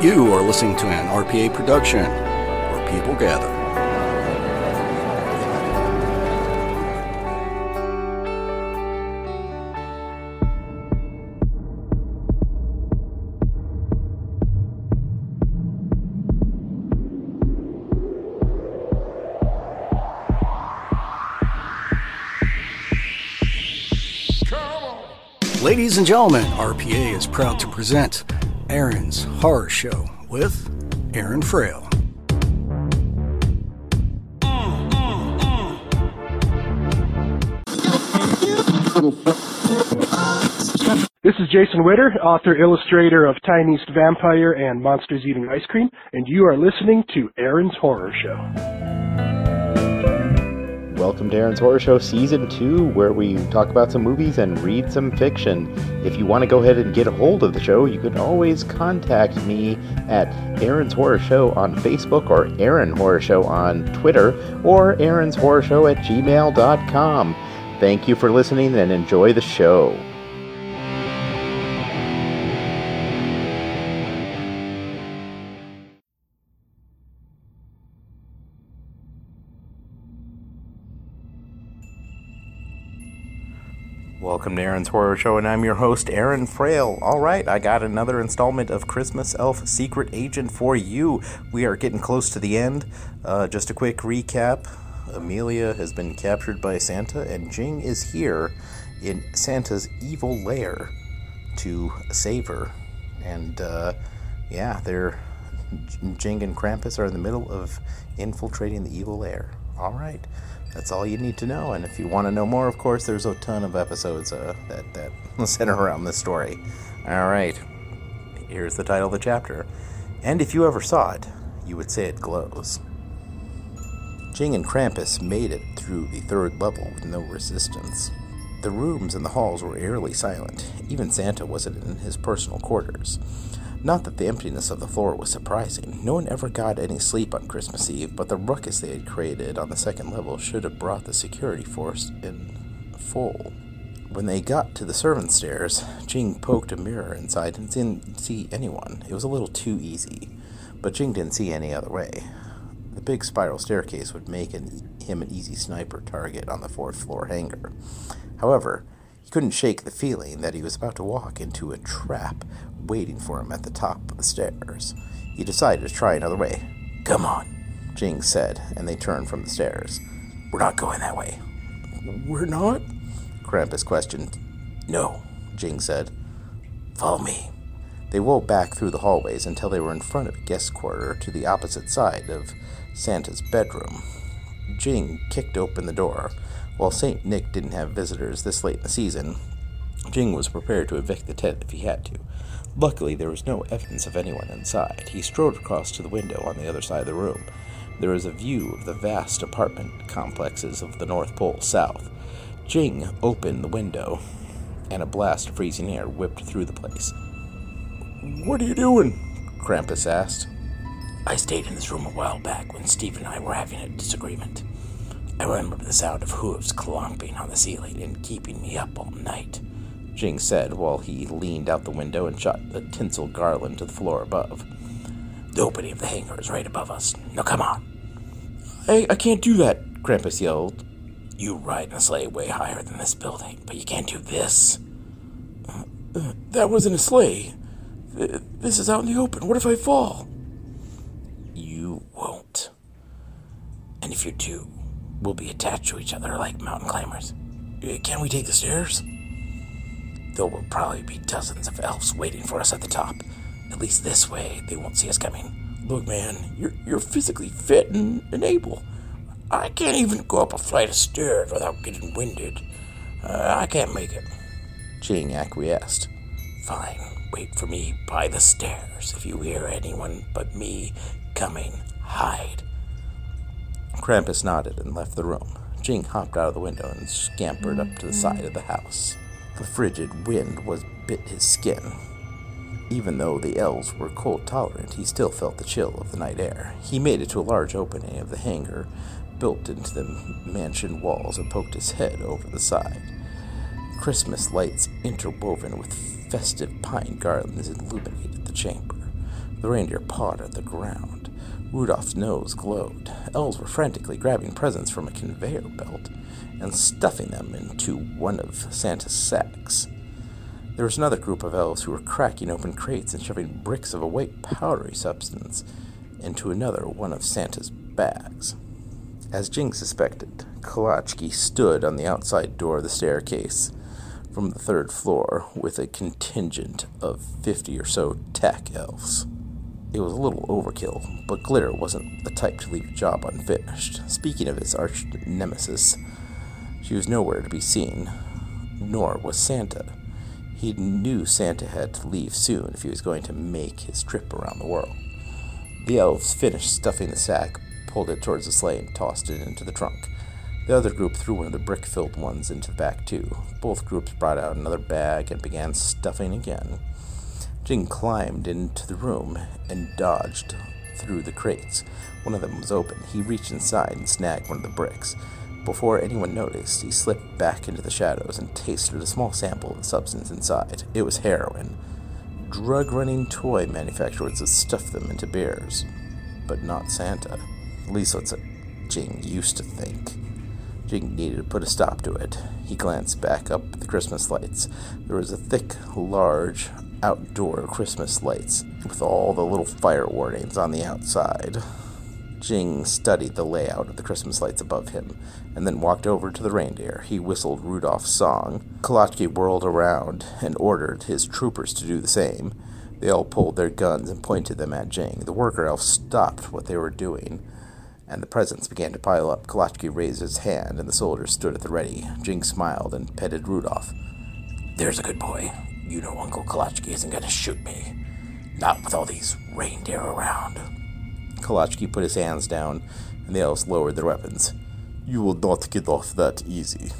You are listening to an RPA production where people gather. Ladies and gentlemen, RPA is proud to present Aaron's Horror Show with Aaron Frail. This is Jason Witter, author illustrator of Tiniest Vampire and Monsters Eating Ice Cream, and you are listening to Aaron's Horror Show. Welcome to Aaron's Horror Show Season 2, where we talk about some movies and read some fiction. If you want to go ahead and get a hold of the show, you can always contact me at Aaron's Horror Show on Facebook or Aaron Horror Show on Twitter or Aaron's Horror Show at gmail.com. Thank you for listening and enjoy the show. Welcome to Aaron's Horror Show, and I'm your host, Aaron Frail. All right, I got another installment of Christmas Elf Secret Agent for you. We are getting close to the end. Uh, just a quick recap Amelia has been captured by Santa, and Jing is here in Santa's evil lair to save her. And uh, yeah, they're Jing and Krampus are in the middle of infiltrating the evil lair. All right. That's all you need to know. And if you want to know more, of course, there's a ton of episodes uh, that, that center around this story. All right. Here's the title of the chapter. And if you ever saw it, you would say it glows. Jing and Krampus made it through the third level with no resistance. The rooms and the halls were eerily silent. Even Santa wasn't in his personal quarters. Not that the emptiness of the floor was surprising. No one ever got any sleep on Christmas Eve, but the ruckus they had created on the second level should have brought the security force in full. When they got to the servants' stairs, Jing poked a mirror inside and didn't see anyone. It was a little too easy, but Jing didn't see any other way. The big spiral staircase would make an, him an easy sniper target on the fourth floor hangar. However, he couldn't shake the feeling that he was about to walk into a trap waiting for him at the top of the stairs. He decided to try another way. Come on, Jing said, and they turned from the stairs. We're not going that way. We're not? Krampus questioned. No, Jing said. Follow me. They wove back through the hallways until they were in front of a guest quarter to the opposite side of Santa's bedroom. Jing kicked open the door. While St. Nick didn't have visitors this late in the season, Jing was prepared to evict the tent if he had to. Luckily, there was no evidence of anyone inside. He strode across to the window on the other side of the room. There was a view of the vast apartment complexes of the North Pole South. Jing opened the window, and a blast of freezing air whipped through the place. What are you doing? Krampus asked. I stayed in this room a while back when Steve and I were having a disagreement. I remember the sound of hooves clomping on the ceiling and keeping me up all night. Jing said while he leaned out the window and shot a tinsel garland to the floor above. The opening of the hangar is right above us. Now come on. I, I can't do that, Krampus yelled. You ride in a sleigh way higher than this building, but you can't do this. That wasn't a sleigh. This is out in the open. What if I fall? You won't. And if you do, we'll be attached to each other like mountain climbers. Uh, can we take the stairs? There will probably be dozens of elves waiting for us at the top. At least this way, they won't see us coming. Look, man, you're, you're physically fit and, and able. I can't even go up a flight of stairs without getting winded. Uh, I can't make it. Jing acquiesced. Fine, wait for me by the stairs. If you hear anyone but me coming, hide. Krampus nodded and left the room. Jing hopped out of the window and scampered up to the side of the house. The frigid wind was bit his skin. Even though the elves were cold tolerant, he still felt the chill of the night air. He made it to a large opening of the hangar built into the mansion walls and poked his head over the side. Christmas lights interwoven with festive pine garlands illuminated the chamber. The reindeer pawed at the ground. Rudolph's nose glowed. Elves were frantically grabbing presents from a conveyor belt and stuffing them into one of Santa's sacks. There was another group of elves who were cracking open crates and shoving bricks of a white powdery substance into another one of Santa's bags. As Jing suspected, Kolachki stood on the outside door of the staircase from the third floor with a contingent of fifty or so tack elves. It was a little overkill, but Glitter wasn't the type to leave a job unfinished. Speaking of his arch nemesis, she was nowhere to be seen, nor was Santa. He knew Santa had to leave soon if he was going to make his trip around the world. The elves finished stuffing the sack, pulled it towards the sleigh, and tossed it into the trunk. The other group threw one of the brick filled ones into the back, too. Both groups brought out another bag and began stuffing again. Jing climbed into the room and dodged through the crates. One of them was open. He reached inside and snagged one of the bricks. Before anyone noticed, he slipped back into the shadows and tasted a small sample of the substance inside. It was heroin. Drug running toy manufacturers had stuffed them into bears, but not Santa. At least that's what Jing used to think. Jing needed to put a stop to it. He glanced back up at the Christmas lights. There was a thick, large, outdoor Christmas lights with all the little fire warnings on the outside. Jing studied the layout of the Christmas lights above him and then walked over to the reindeer. He whistled Rudolph's song. Kolachki whirled around and ordered his troopers to do the same. They all pulled their guns and pointed them at Jing. The worker elf stopped what they were doing and the presents began to pile up. Kolachki raised his hand, and the soldiers stood at the ready. Jing smiled and petted Rudolph. There's a good boy. You know Uncle Kolachki isn't going to shoot me. Not with all these reindeer around. Kolachki put his hands down, and the elves lowered their weapons. You will not get off that easy.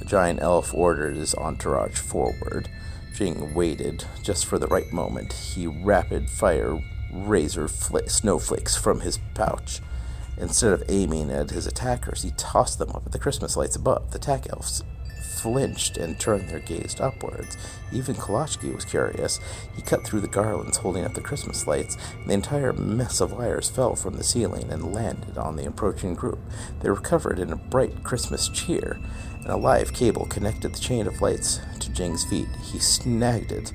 The giant elf ordered his entourage forward. Jing waited just for the right moment. He rapid fire razor fl- snowflakes from his pouch. Instead of aiming at his attackers, he tossed them up at the Christmas lights above. The tack elves flinched and turned their gaze upwards. Even Kolachki was curious. He cut through the garlands holding up the Christmas lights, and the entire mess of wires fell from the ceiling and landed on the approaching group. They were covered in a bright Christmas cheer, and a live cable connected the chain of lights to Jing's feet. He snagged it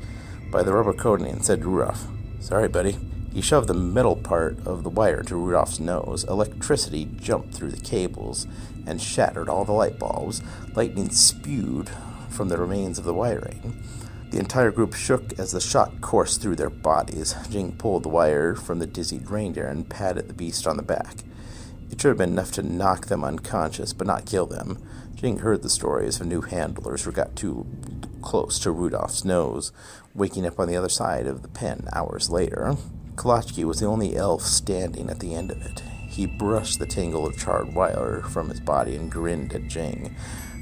by the rubber coating and said to Rudolph, Sorry, buddy. He shoved the metal part of the wire to Rudolph's nose. Electricity jumped through the cables and shattered all the light bulbs. Lightning spewed from the remains of the wiring. The entire group shook as the shot coursed through their bodies. Jing pulled the wire from the dizzied reindeer and patted the beast on the back. It should have been enough to knock them unconscious, but not kill them. Jing heard the stories of new handlers who got too close to Rudolph's nose, waking up on the other side of the pen hours later. Kolachki was the only elf standing at the end of it. He brushed the tangle of charred wire from his body and grinned at Jing.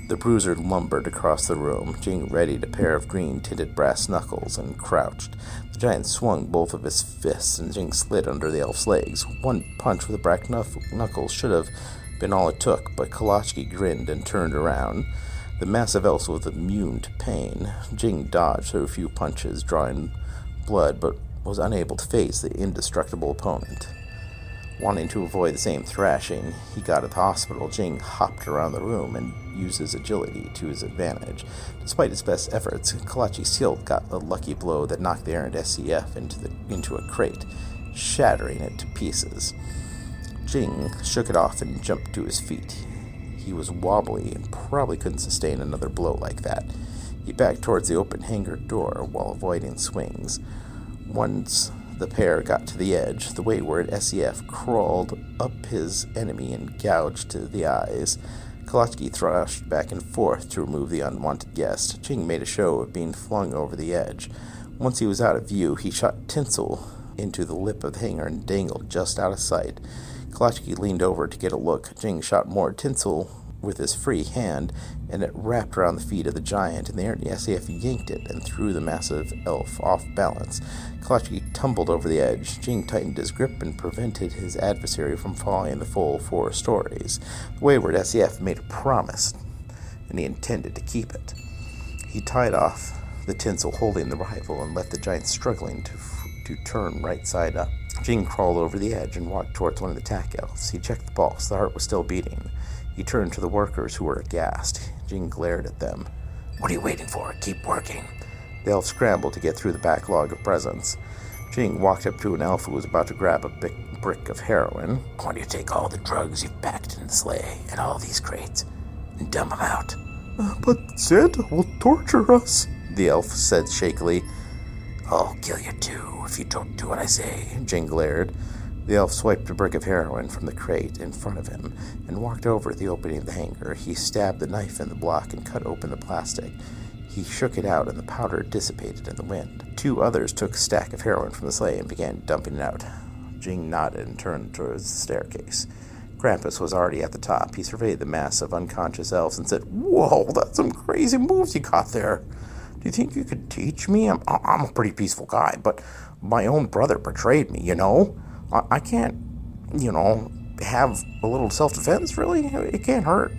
The bruiser lumbered across the room. Jing readied a pair of green tinted brass knuckles and crouched. The giant swung both of his fists, and Jing slid under the elf's legs. One punch with the brass knuckles should have been all it took, but Kolachki grinned and turned around. The massive elf was immune to pain. Jing dodged through a few punches, drawing blood, but was unable to face the indestructible opponent. Wanting to avoid the same thrashing, he got at the hospital. Jing hopped around the room and used his agility to his advantage. Despite his best efforts, Kolachki still got a lucky blow that knocked the errant SCF into, the, into a crate, shattering it to pieces. Jing shook it off and jumped to his feet. He was wobbly and probably couldn't sustain another blow like that. He backed towards the open hangar door while avoiding swings. Once the pair got to the edge, the wayward SCF crawled up his enemy and gouged to the eyes. Kolachki thrashed back and forth to remove the unwanted guest. Jing made a show of being flung over the edge. Once he was out of view, he shot tinsel into the lip of the hangar and dangled just out of sight. Kolachki leaned over to get a look. Jing shot more tinsel with his free hand, and it wrapped around the feet of the giant, and the SCF yanked it and threw the massive elf off balance. Kolachki tumbled over the edge. Jing tightened his grip and prevented his adversary from falling the full four stories. The wayward SCF made a promise, and he intended to keep it. He tied off the tinsel holding the rifle and left the giant struggling to, to turn right side up. Jing crawled over the edge and walked towards one of the tack elves. He checked the pulse. The heart was still beating. He turned to the workers who were aghast. Jing glared at them. What are you waiting for? Keep working. The elf scrambled to get through the backlog of presents. Jing walked up to an elf who was about to grab a big brick of heroin. I want you to take all the drugs you've packed in the sleigh and all these crates and dump them out. Uh, but Santa will torture us, the elf said shakily. I'll kill you too if you don't do what I say, Jing glared. The elf swiped a brick of heroin from the crate in front of him and walked over to the opening of the hangar. He stabbed the knife in the block and cut open the plastic. He shook it out, and the powder dissipated in the wind. Two others took a stack of heroin from the sleigh and began dumping it out. Jing nodded and turned towards the staircase. Krampus was already at the top. He surveyed the mass of unconscious elves and said, Whoa, that's some crazy moves you got there. Do you think you could teach me? I'm, I'm a pretty peaceful guy, but my own brother betrayed me, you know? I, I can't, you know, have a little self defense, really? It can't hurt.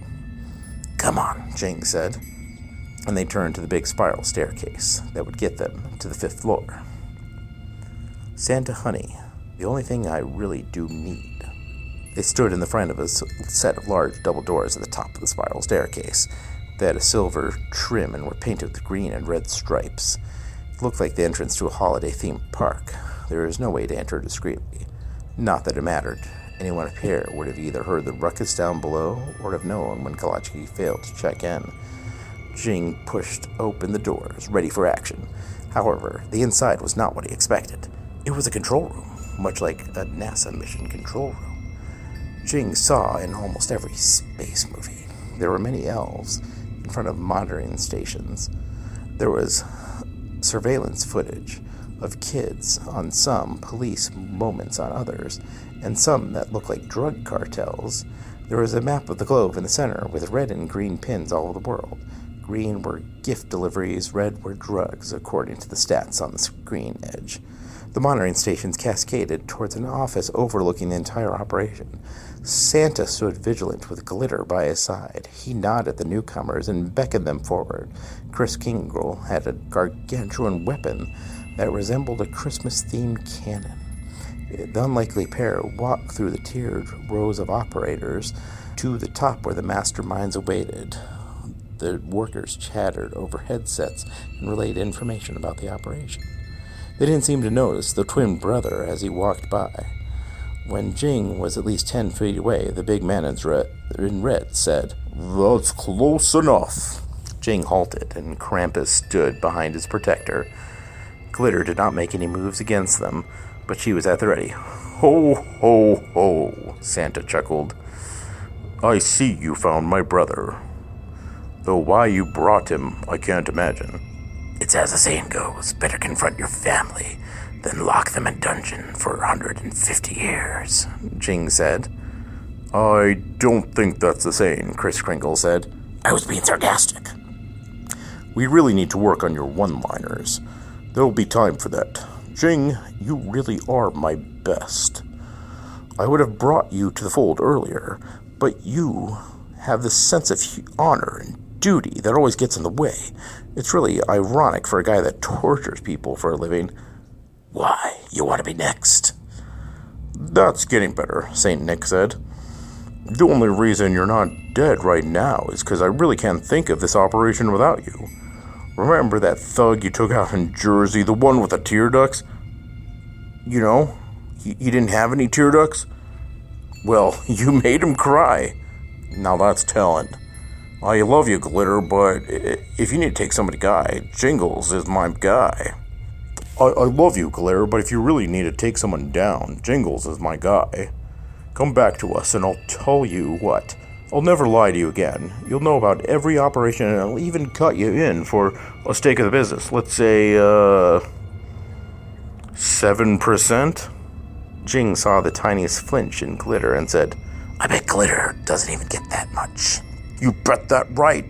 Come on, Jing said. And they turned to the big spiral staircase that would get them to the fifth floor. Santa Honey, the only thing I really do need. They stood in the front of a set of large double doors at the top of the spiral staircase. They had a silver trim and were painted with green and red stripes. It looked like the entrance to a holiday themed park. There was no way to enter discreetly. Not that it mattered. Anyone up here would have either heard the ruckus down below or have known when Kolachki failed to check in. Jing pushed open the doors, ready for action. However, the inside was not what he expected. It was a control room, much like a NASA mission control room. Jing saw in almost every space movie. There were many elves in front of monitoring stations. There was surveillance footage of kids on some, police moments on others, and some that look like drug cartels. There was a map of the globe in the center with red and green pins all over the world. Green were gift deliveries, red were drugs, according to the stats on the screen edge. The monitoring stations cascaded towards an office overlooking the entire operation. Santa stood vigilant with glitter by his side. He nodded at the newcomers and beckoned them forward. Kris Kringle had a gargantuan weapon that resembled a Christmas themed cannon. The unlikely pair walked through the tiered rows of operators to the top where the masterminds awaited. The workers chattered over headsets and relayed information about the operation. They didn't seem to notice the twin brother as he walked by. When Jing was at least ten feet away, the big man in red said, That's close enough. Jing halted, and Krampus stood behind his protector. Glitter did not make any moves against them, but she was at the ready. Ho, ho, ho, Santa chuckled. I see you found my brother. Though why you brought him, I can't imagine. It's as the saying goes better confront your family than lock them in dungeon for 150 years, Jing said. I don't think that's the saying, Kris Kringle said. I was being sarcastic. We really need to work on your one liners. There'll be time for that. Jing, you really are my best. I would have brought you to the fold earlier, but you have this sense of honor and duty that always gets in the way. It's really ironic for a guy that tortures people for a living. Why? You want to be next? That's getting better, St. Nick said. The only reason you're not dead right now is because I really can't think of this operation without you. Remember that thug you took out in Jersey, the one with the tear ducts? You know, he, he didn't have any tear ducts? Well, you made him cry. Now that's talent. I love you, Glitter, but if you need to take somebody guy, Jingles is my guy. I, I love you, Glitter, but if you really need to take someone down, Jingles is my guy. Come back to us and I'll tell you what. I'll never lie to you again. You'll know about every operation and I'll even cut you in for a stake of the business. Let's say, uh. 7%? Jing saw the tiniest flinch in Glitter and said, I bet Glitter doesn't even get that much. You bet that right.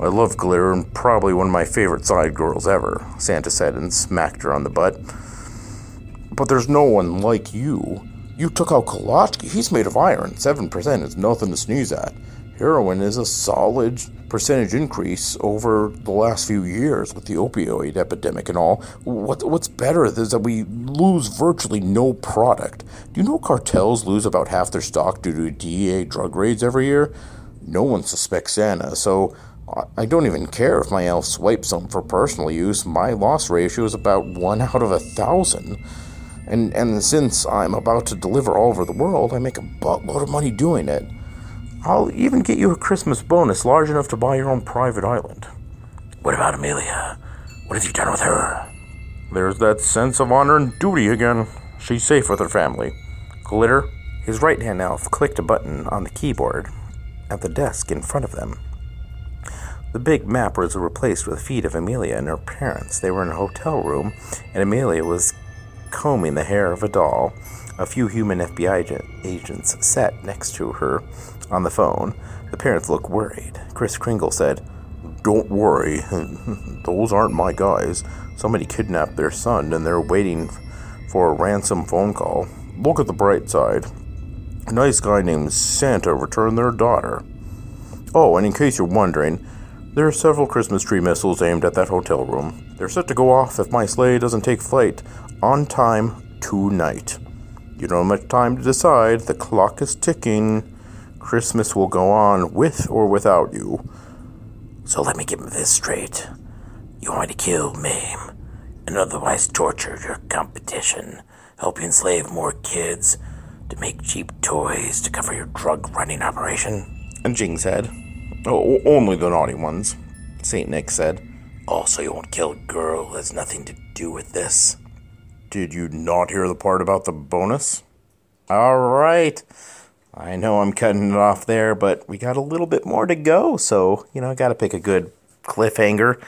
I love Glitter and probably one of my favorite side girls ever, Santa said and smacked her on the butt. But there's no one like you. You took out Kolachki. He's made of iron. 7% is nothing to sneeze at. heroin is a solid percentage increase over the last few years with the opioid epidemic and all. What, what's better is that we lose virtually no product. Do you know cartels lose about half their stock due to DEA drug raids every year? No one suspects Santa, so I don't even care if my elf swipes some for personal use. My loss ratio is about one out of a thousand. And, and since I'm about to deliver all over the world, I make a buttload of money doing it. I'll even get you a Christmas bonus large enough to buy your own private island. What about Amelia? What have you done with her? There's that sense of honor and duty again. She's safe with her family. Glitter, his right hand elf clicked a button on the keyboard at the desk in front of them. The big map was replaced with a feed of Amelia and her parents. They were in a hotel room, and Amelia was combing the hair of a doll. A few human FBI agents sat next to her on the phone. The parents looked worried. Kris Kringle said, Don't worry, those aren't my guys. Somebody kidnapped their son and they're waiting for a ransom phone call. Look at the bright side. A nice guy named Santa returned their daughter. Oh, and in case you're wondering, there are several Christmas tree missiles aimed at that hotel room. They're set to go off if my sleigh doesn't take flight on time tonight. You don't have much time to decide. The clock is ticking. Christmas will go on with or without you. So let me get this straight. You want to kill, maim, and otherwise torture your competition, help you enslave more kids, to make cheap toys to cover your drug running operation? And Jing said, Oh, only the naughty ones, St. Nick said. Also, you won't kill a girl who has nothing to do with this. Did you not hear the part about the bonus? All right. I know I'm cutting it off there, but we got a little bit more to go, so, you know, I gotta pick a good cliffhanger.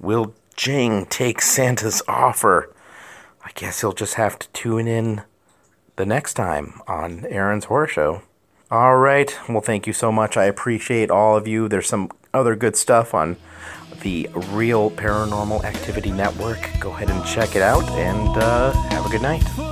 Will Jing take Santa's offer? I guess he'll just have to tune in the next time on Aaron's Horror Show. All right. Well, thank you so much. I appreciate all of you. There's some other good stuff on the Real Paranormal Activity Network. Go ahead and check it out and uh, have a good night.